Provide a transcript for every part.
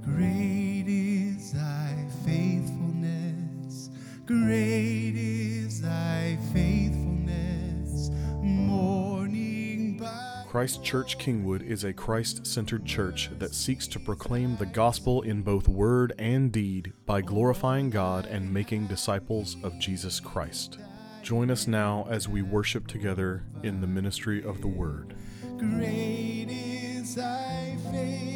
Great is thy faithfulness. Great is thy faithfulness. Morning by Christ Church Kingwood is a Christ centered church that seeks to proclaim the gospel in both word and deed by glorifying God and making disciples of Jesus Christ. Join us now as we worship together in the ministry of the word. Great is thy faithfulness,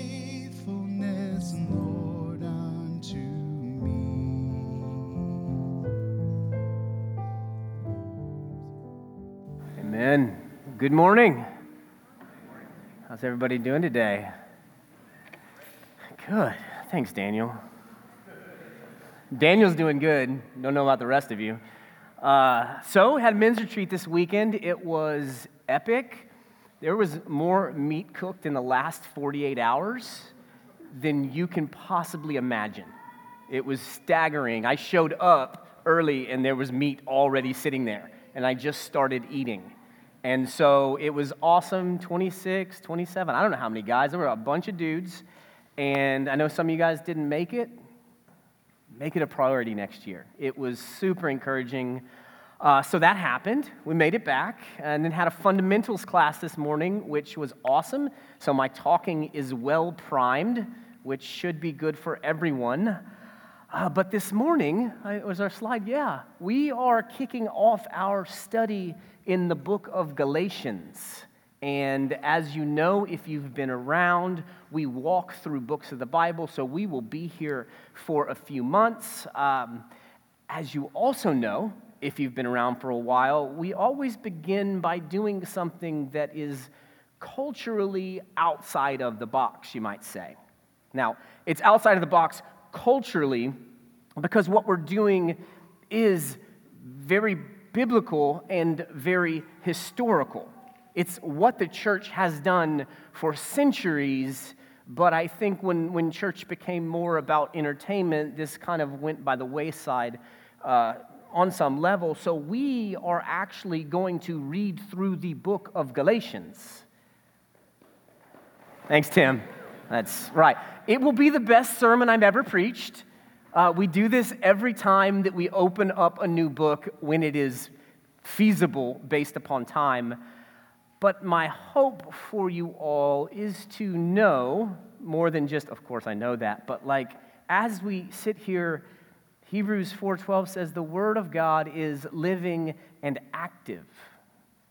Good morning. How's everybody doing today? Good. Thanks, Daniel. Daniel's doing good. Don't know about the rest of you. Uh, so, had men's retreat this weekend. It was epic. There was more meat cooked in the last 48 hours than you can possibly imagine. It was staggering. I showed up early and there was meat already sitting there, and I just started eating. And so it was awesome 26, 27, I don't know how many guys. There were a bunch of dudes, and I know some of you guys didn't make it. Make it a priority next year. It was super encouraging. Uh, so that happened. We made it back, and then had a fundamentals class this morning, which was awesome. So my talking is well primed, which should be good for everyone. Uh, but this morning, uh, was our slide? Yeah, we are kicking off our study in the book of Galatians. And as you know, if you've been around, we walk through books of the Bible, so we will be here for a few months. Um, as you also know, if you've been around for a while, we always begin by doing something that is culturally outside of the box, you might say. Now, it's outside of the box culturally because what we're doing is very biblical and very historical. It's what the church has done for centuries, but I think when, when church became more about entertainment, this kind of went by the wayside uh, on some level. So we are actually going to read through the book of Galatians. Thanks, Tim. That's right. It will be the best sermon I've ever preached. Uh, we do this every time that we open up a new book when it is feasible based upon time. But my hope for you all is to know more than just, of course, I know that, but like as we sit here, Hebrews 4:12 says the word of God is living and active.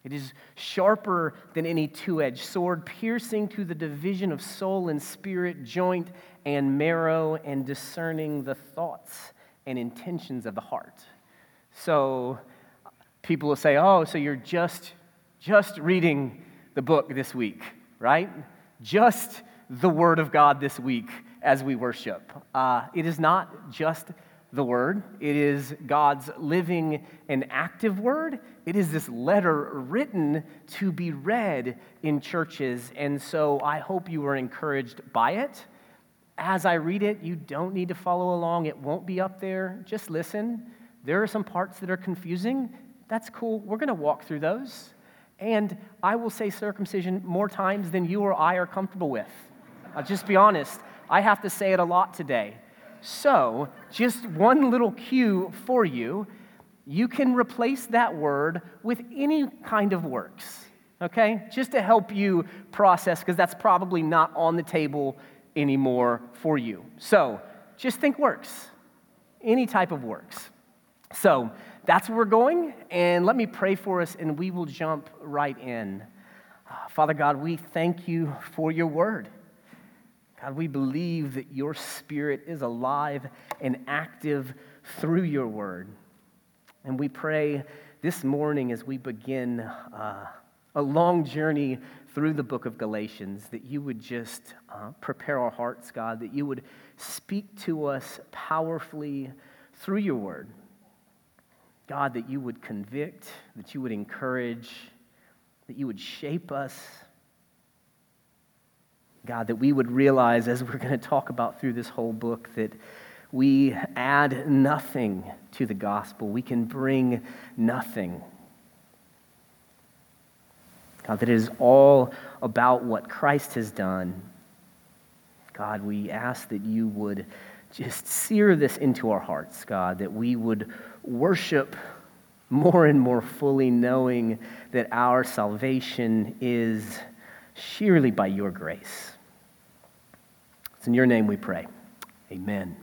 It is sharper than any two edged sword, piercing to the division of soul and spirit, joint and marrow, and discerning the thoughts and intentions of the heart. So people will say, oh, so you're just, just reading the book this week, right? Just the Word of God this week as we worship. Uh, it is not just the Word, it is God's living and active Word. It is this letter written to be read in churches. And so I hope you are encouraged by it. As I read it, you don't need to follow along, it won't be up there. Just listen. There are some parts that are confusing. That's cool. We're going to walk through those. And I will say circumcision more times than you or I are comfortable with. I'll just be honest. I have to say it a lot today. So, just one little cue for you you can replace that word with any kind of works, okay? Just to help you process, because that's probably not on the table anymore for you. So, just think works, any type of works. So, that's where we're going, and let me pray for us, and we will jump right in. Father God, we thank you for your word. God, we believe that your spirit is alive and active through your word. And we pray this morning as we begin uh, a long journey through the book of Galatians that you would just uh, prepare our hearts, God, that you would speak to us powerfully through your word. God, that you would convict, that you would encourage, that you would shape us. God, that we would realize, as we're going to talk about through this whole book, that we add nothing to the gospel. We can bring nothing. God, that it is all about what Christ has done. God, we ask that you would just sear this into our hearts, God, that we would worship more and more fully, knowing that our salvation is sheerly by your grace. It's in your name we pray. Amen.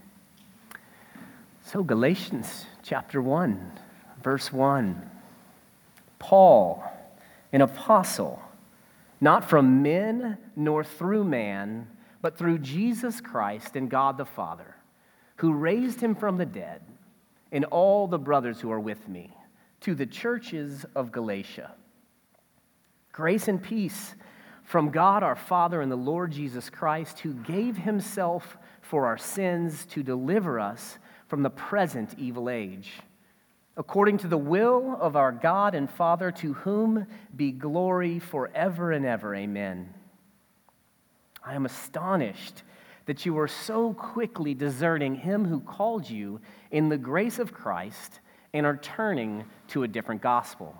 So, Galatians chapter 1, verse 1. Paul, an apostle, not from men nor through man, but through Jesus Christ and God the Father, who raised him from the dead, and all the brothers who are with me, to the churches of Galatia. Grace and peace from God our Father and the Lord Jesus Christ, who gave himself for our sins to deliver us from the present evil age according to the will of our God and Father, to whom be glory forever and ever. Amen. I am astonished that you are so quickly deserting him who called you in the grace of Christ and are turning to a different gospel.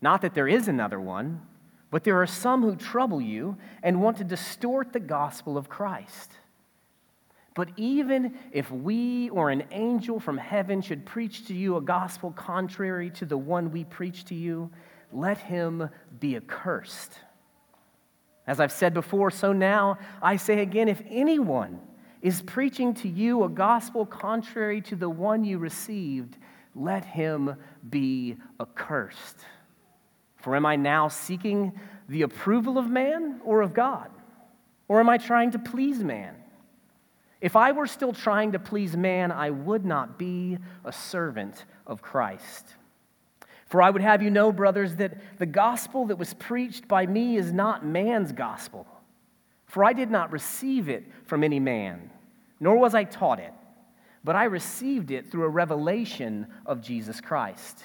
Not that there is another one, but there are some who trouble you and want to distort the gospel of Christ. But even if we or an angel from heaven should preach to you a gospel contrary to the one we preach to you, let him be accursed. As I've said before, so now I say again if anyone is preaching to you a gospel contrary to the one you received, let him be accursed. For am I now seeking the approval of man or of God? Or am I trying to please man? If I were still trying to please man, I would not be a servant of Christ. For I would have you know, brothers, that the gospel that was preached by me is not man's gospel. For I did not receive it from any man, nor was I taught it, but I received it through a revelation of Jesus Christ.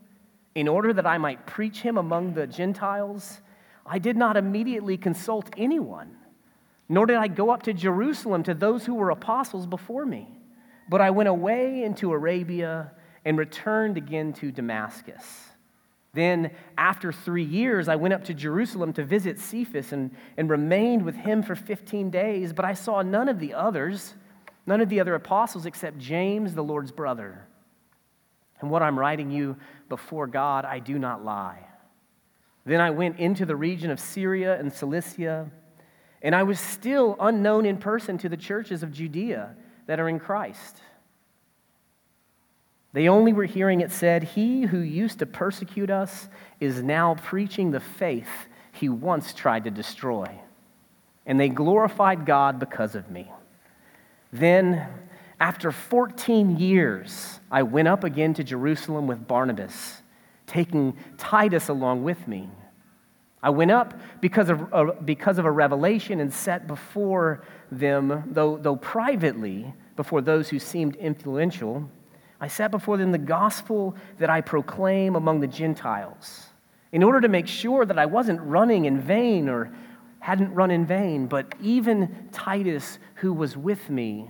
in order that I might preach him among the Gentiles, I did not immediately consult anyone nor did I go up to Jerusalem to those who were apostles before me. But I went away into Arabia and returned again to Damascus. Then, after three years, I went up to Jerusalem to visit Cephas and, and remained with him for 15 days. But I saw none of the others, none of the other apostles except James, the Lord's brother. And what I'm writing you before God, I do not lie. Then I went into the region of Syria and Cilicia and I was still unknown in person to the churches of Judea that are in Christ. They only were hearing it said, He who used to persecute us is now preaching the faith he once tried to destroy. And they glorified God because of me. Then, after 14 years, I went up again to Jerusalem with Barnabas, taking Titus along with me. I went up because of, uh, because of a revelation and set before them, though, though privately, before those who seemed influential, I set before them the gospel that I proclaim among the Gentiles, in order to make sure that I wasn't running in vain or hadn't run in vain, but even Titus, who was with me,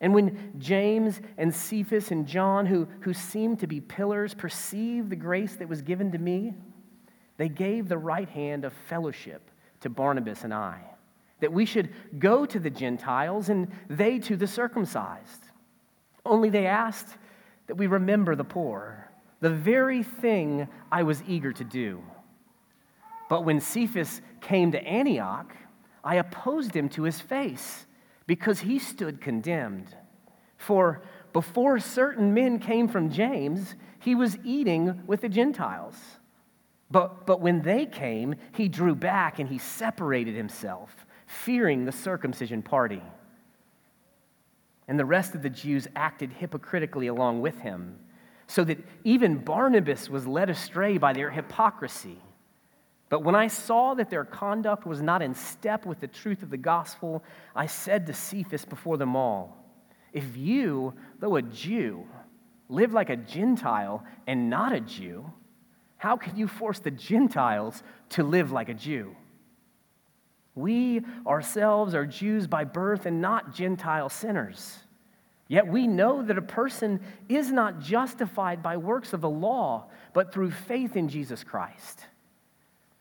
And when James and Cephas and John, who, who seemed to be pillars, perceived the grace that was given to me, they gave the right hand of fellowship to Barnabas and I, that we should go to the Gentiles and they to the circumcised. Only they asked that we remember the poor, the very thing I was eager to do. But when Cephas came to Antioch, I opposed him to his face because he stood condemned. For before certain men came from James, he was eating with the Gentiles. But, but when they came, he drew back and he separated himself, fearing the circumcision party. And the rest of the Jews acted hypocritically along with him, so that even Barnabas was led astray by their hypocrisy. But when I saw that their conduct was not in step with the truth of the gospel, I said to Cephas before them all, If you, though a Jew, live like a Gentile and not a Jew, how can you force the Gentiles to live like a Jew? We ourselves are Jews by birth and not Gentile sinners. Yet we know that a person is not justified by works of the law, but through faith in Jesus Christ.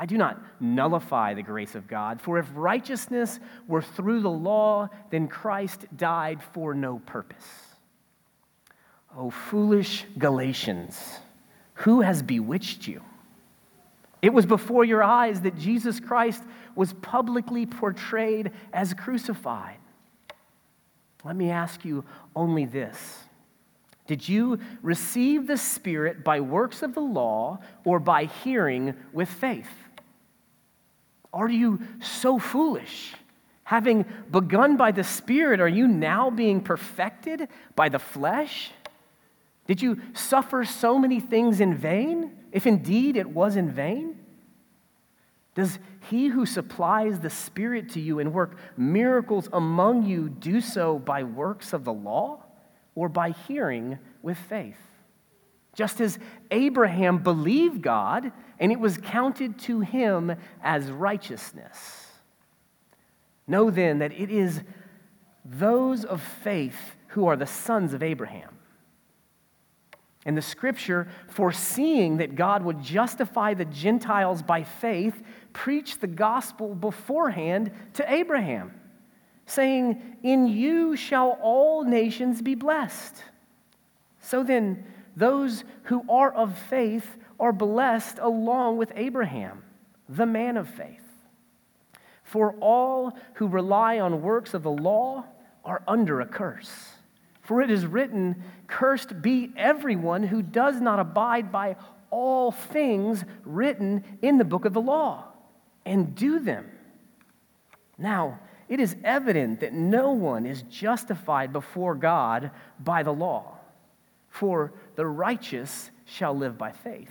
I do not nullify the grace of God, for if righteousness were through the law, then Christ died for no purpose. O oh, foolish Galatians, who has bewitched you? It was before your eyes that Jesus Christ was publicly portrayed as crucified. Let me ask you only this Did you receive the Spirit by works of the law or by hearing with faith? Are you so foolish? Having begun by the Spirit, are you now being perfected by the flesh? Did you suffer so many things in vain, if indeed it was in vain? Does he who supplies the Spirit to you and work miracles among you do so by works of the law or by hearing with faith? Just as Abraham believed God, and it was counted to him as righteousness. Know then that it is those of faith who are the sons of Abraham. And the scripture, foreseeing that God would justify the Gentiles by faith, preached the gospel beforehand to Abraham, saying, In you shall all nations be blessed. So then, those who are of faith are blessed along with Abraham, the man of faith. For all who rely on works of the law are under a curse. For it is written, Cursed be everyone who does not abide by all things written in the book of the law and do them. Now, it is evident that no one is justified before God by the law, for the righteous shall live by faith.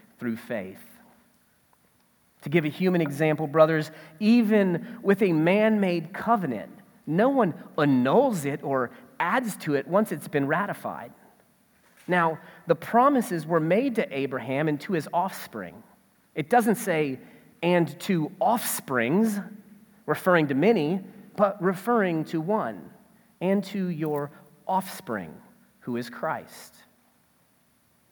through faith. To give a human example, brothers, even with a man made covenant, no one annuls it or adds to it once it's been ratified. Now, the promises were made to Abraham and to his offspring. It doesn't say, and to offsprings, referring to many, but referring to one, and to your offspring, who is Christ.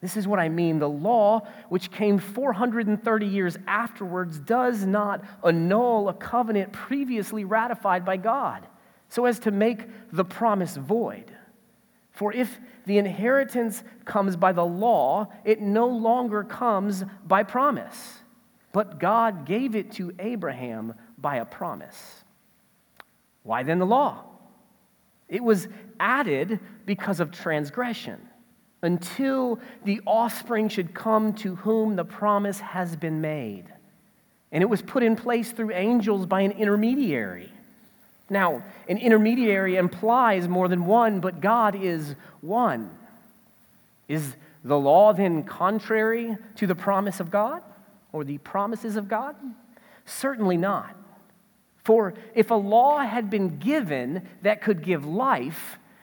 This is what I mean. The law, which came 430 years afterwards, does not annul a covenant previously ratified by God, so as to make the promise void. For if the inheritance comes by the law, it no longer comes by promise. But God gave it to Abraham by a promise. Why then the law? It was added because of transgression until the offspring should come to whom the promise has been made. And it was put in place through angels by an intermediary. Now, an intermediary implies more than one, but God is one. Is the law then contrary to the promise of God or the promises of God? Certainly not. For if a law had been given that could give life,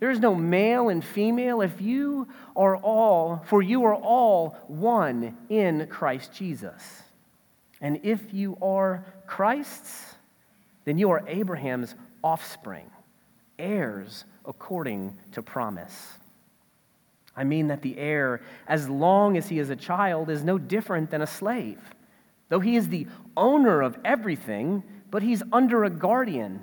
There is no male and female if you are all, for you are all one in Christ Jesus. And if you are Christ's, then you are Abraham's offspring, heirs according to promise. I mean that the heir, as long as he is a child, is no different than a slave. Though he is the owner of everything, but he's under a guardian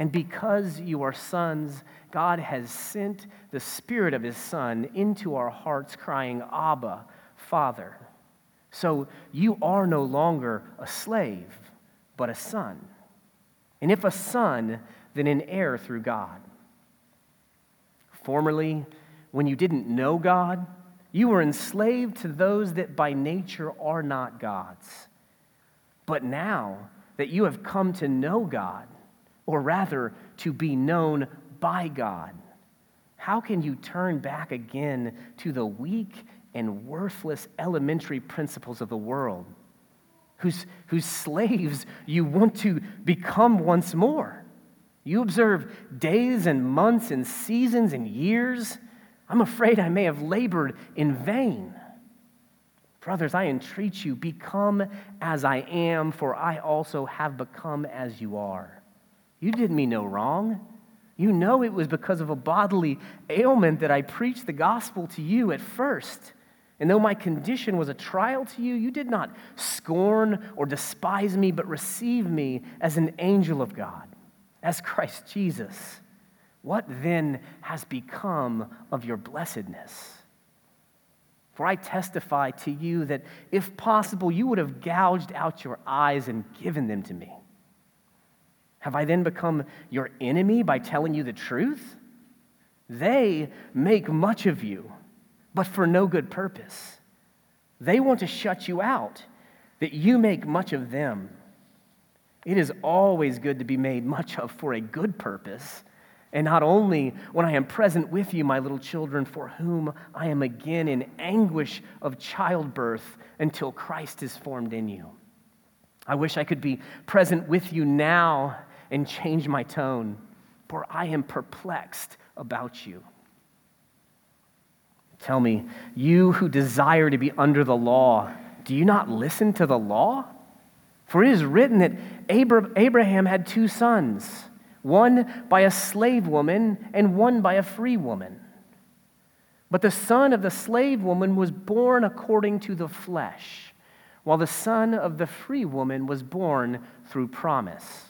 And because you are sons, God has sent the Spirit of His Son into our hearts, crying, Abba, Father. So you are no longer a slave, but a son. And if a son, then an heir through God. Formerly, when you didn't know God, you were enslaved to those that by nature are not God's. But now that you have come to know God, or rather to be known by God, how can you turn back again to the weak and worthless elementary principles of the world, whose, whose slaves you want to become once more? You observe days and months and seasons and years. I'm afraid I may have labored in vain. Brothers, I entreat you, become as I am, for I also have become as you are. You did me no wrong. You know it was because of a bodily ailment that I preached the gospel to you at first. And though my condition was a trial to you, you did not scorn or despise me, but receive me as an angel of God, as Christ Jesus. What then has become of your blessedness? For I testify to you that if possible, you would have gouged out your eyes and given them to me. Have I then become your enemy by telling you the truth? They make much of you, but for no good purpose. They want to shut you out, that you make much of them. It is always good to be made much of for a good purpose and not only when I am present with you, my little children, for whom I am again in anguish of childbirth until Christ is formed in you. I wish I could be present with you now and change my tone, for I am perplexed about you. Tell me, you who desire to be under the law, do you not listen to the law? For it is written that Abraham had two sons, one by a slave woman and one by a free woman. But the son of the slave woman was born according to the flesh, while the son of the free woman was born through promise.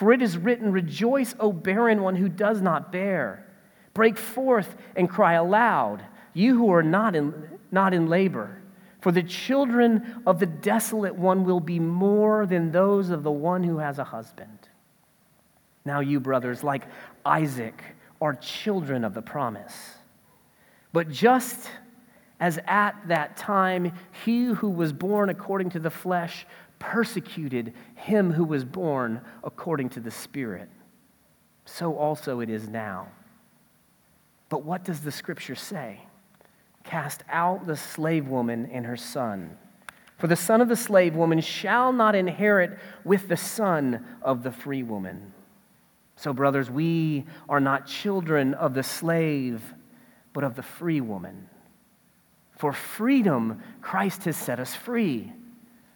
For it is written, Rejoice, O barren one who does not bear. Break forth and cry aloud, you who are not in, not in labor. For the children of the desolate one will be more than those of the one who has a husband. Now, you brothers, like Isaac, are children of the promise. But just as at that time he who was born according to the flesh persecuted him who was born according to the Spirit, so also it is now. But what does the scripture say? Cast out the slave woman and her son. For the son of the slave woman shall not inherit with the son of the free woman. So, brothers, we are not children of the slave, but of the free woman. For freedom, Christ has set us free.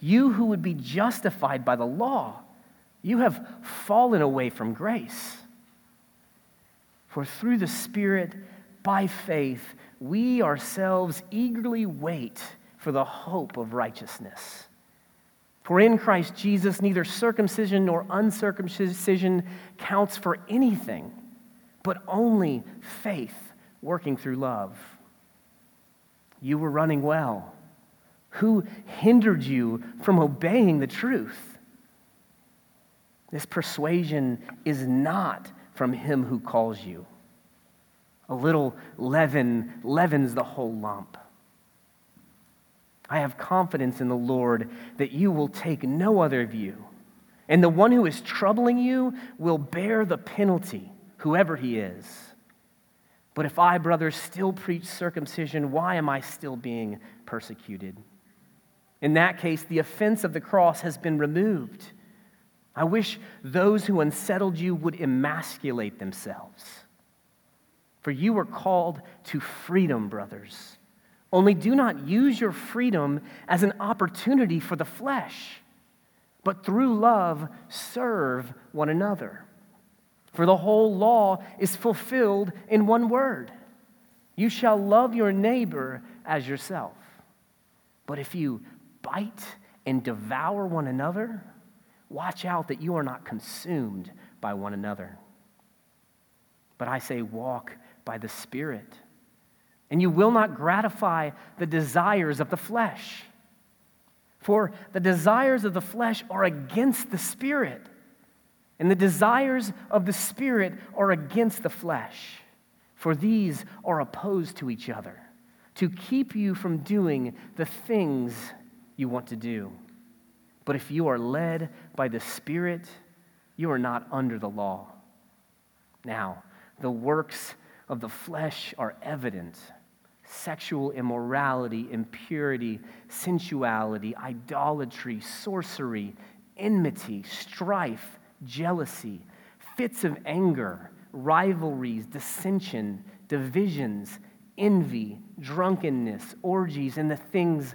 You who would be justified by the law, you have fallen away from grace. For through the Spirit, by faith, we ourselves eagerly wait for the hope of righteousness. For in Christ Jesus, neither circumcision nor uncircumcision counts for anything, but only faith working through love. You were running well. Who hindered you from obeying the truth? This persuasion is not from him who calls you. A little leaven leavens the whole lump. I have confidence in the Lord that you will take no other view. And the one who is troubling you will bear the penalty, whoever he is. But if I, brothers, still preach circumcision, why am I still being persecuted? In that case, the offense of the cross has been removed. I wish those who unsettled you would emasculate themselves. For you were called to freedom, brothers. Only do not use your freedom as an opportunity for the flesh, but through love serve one another. For the whole law is fulfilled in one word you shall love your neighbor as yourself. But if you bite and devour one another, watch out that you are not consumed by one another. But I say, walk by the Spirit and you will not gratify the desires of the flesh. For the desires of the flesh are against the Spirit, and the desires of the Spirit are against the flesh. For these are opposed to each other to keep you from doing the things you want to do. But if you are led by the Spirit, you are not under the law. Now, the works of the flesh are evident sexual immorality, impurity, sensuality, idolatry, sorcery, enmity, strife, jealousy, fits of anger, rivalries, dissension, divisions, envy, drunkenness, orgies, and the things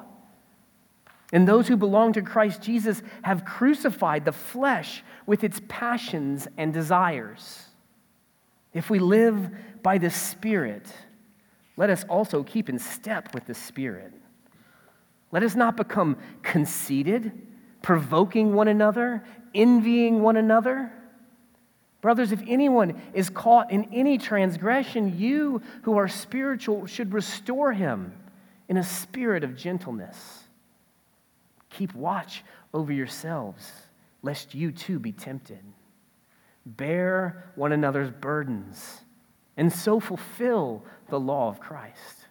And those who belong to Christ Jesus have crucified the flesh with its passions and desires. If we live by the Spirit, let us also keep in step with the Spirit. Let us not become conceited, provoking one another, envying one another. Brothers, if anyone is caught in any transgression, you who are spiritual should restore him in a spirit of gentleness. Keep watch over yourselves, lest you too be tempted. Bear one another's burdens, and so fulfill the law of Christ.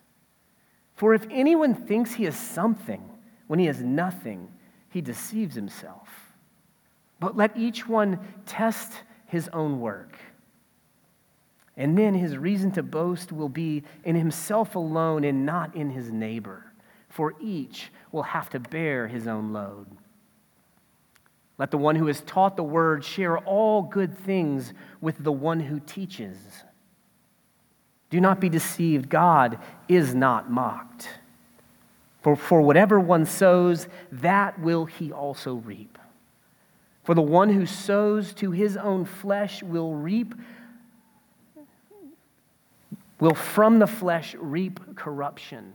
For if anyone thinks he is something when he is nothing, he deceives himself. But let each one test his own work. And then his reason to boast will be in himself alone and not in his neighbor, for each will have to bear his own load. Let the one who is taught the word share all good things with the one who teaches. Do not be deceived, God is not mocked. For, for whatever one sows, that will he also reap. For the one who sows to his own flesh will reap, will from the flesh reap corruption.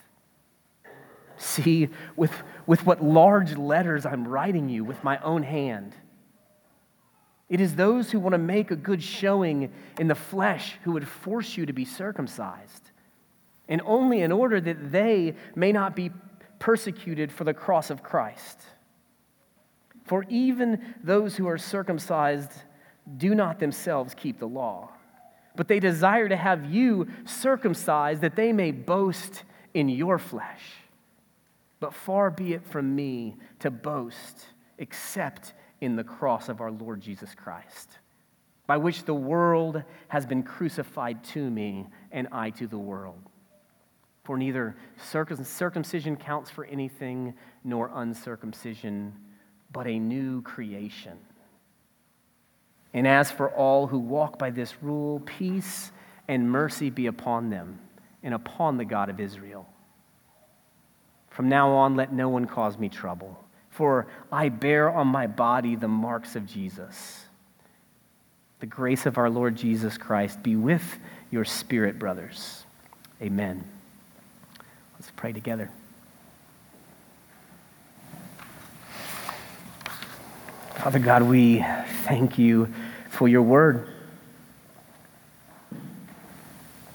See, with, with what large letters I'm writing you with my own hand. It is those who want to make a good showing in the flesh who would force you to be circumcised, and only in order that they may not be persecuted for the cross of Christ. For even those who are circumcised do not themselves keep the law but they desire to have you circumcised that they may boast in your flesh. But far be it from me to boast except in the cross of our Lord Jesus Christ, by which the world has been crucified to me and I to the world. For neither circumcision counts for anything nor uncircumcision, but a new creation. And as for all who walk by this rule, peace and mercy be upon them and upon the God of Israel. From now on, let no one cause me trouble, for I bear on my body the marks of Jesus. The grace of our Lord Jesus Christ be with your spirit, brothers. Amen. Let's pray together. Father God, we thank you for your word,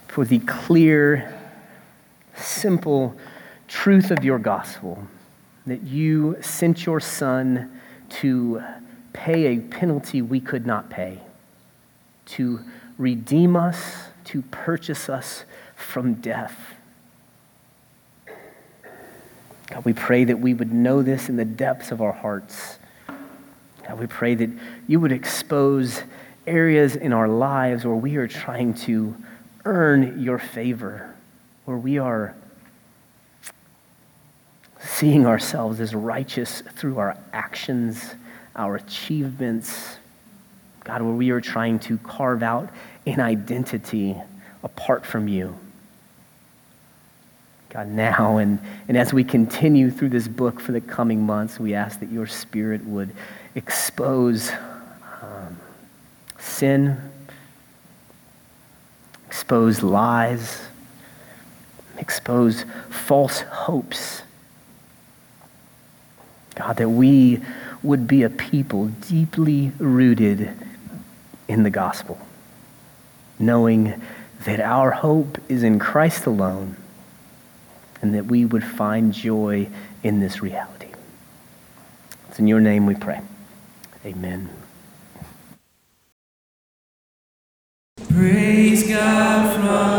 for the clear, simple truth of your gospel that you sent your son to pay a penalty we could not pay, to redeem us, to purchase us from death. God, we pray that we would know this in the depths of our hearts God, we pray that you would expose areas in our lives where we are trying to earn your favor, where we are seeing ourselves as righteous through our actions, our achievements. God, where we are trying to carve out an identity apart from you. God, now and, and as we continue through this book for the coming months, we ask that your spirit would expose um, sin, expose lies, expose false hopes. God, that we would be a people deeply rooted in the gospel, knowing that our hope is in Christ alone and that we would find joy in this reality. It's in your name we pray. Amen. Praise God from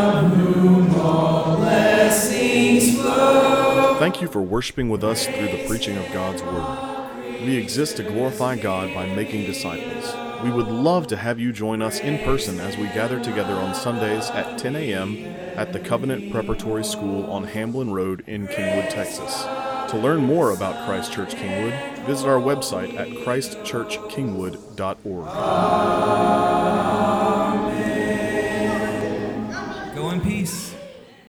Thank you for worshiping with us through the preaching of God's Word. We exist to glorify God by making disciples. We would love to have you join us in person as we gather together on Sundays at 10 a.m. at the Covenant Preparatory School on Hamblen Road in Kingwood, Texas. To learn more about Christ Church Kingwood, visit our website at christchurchkingwood.org.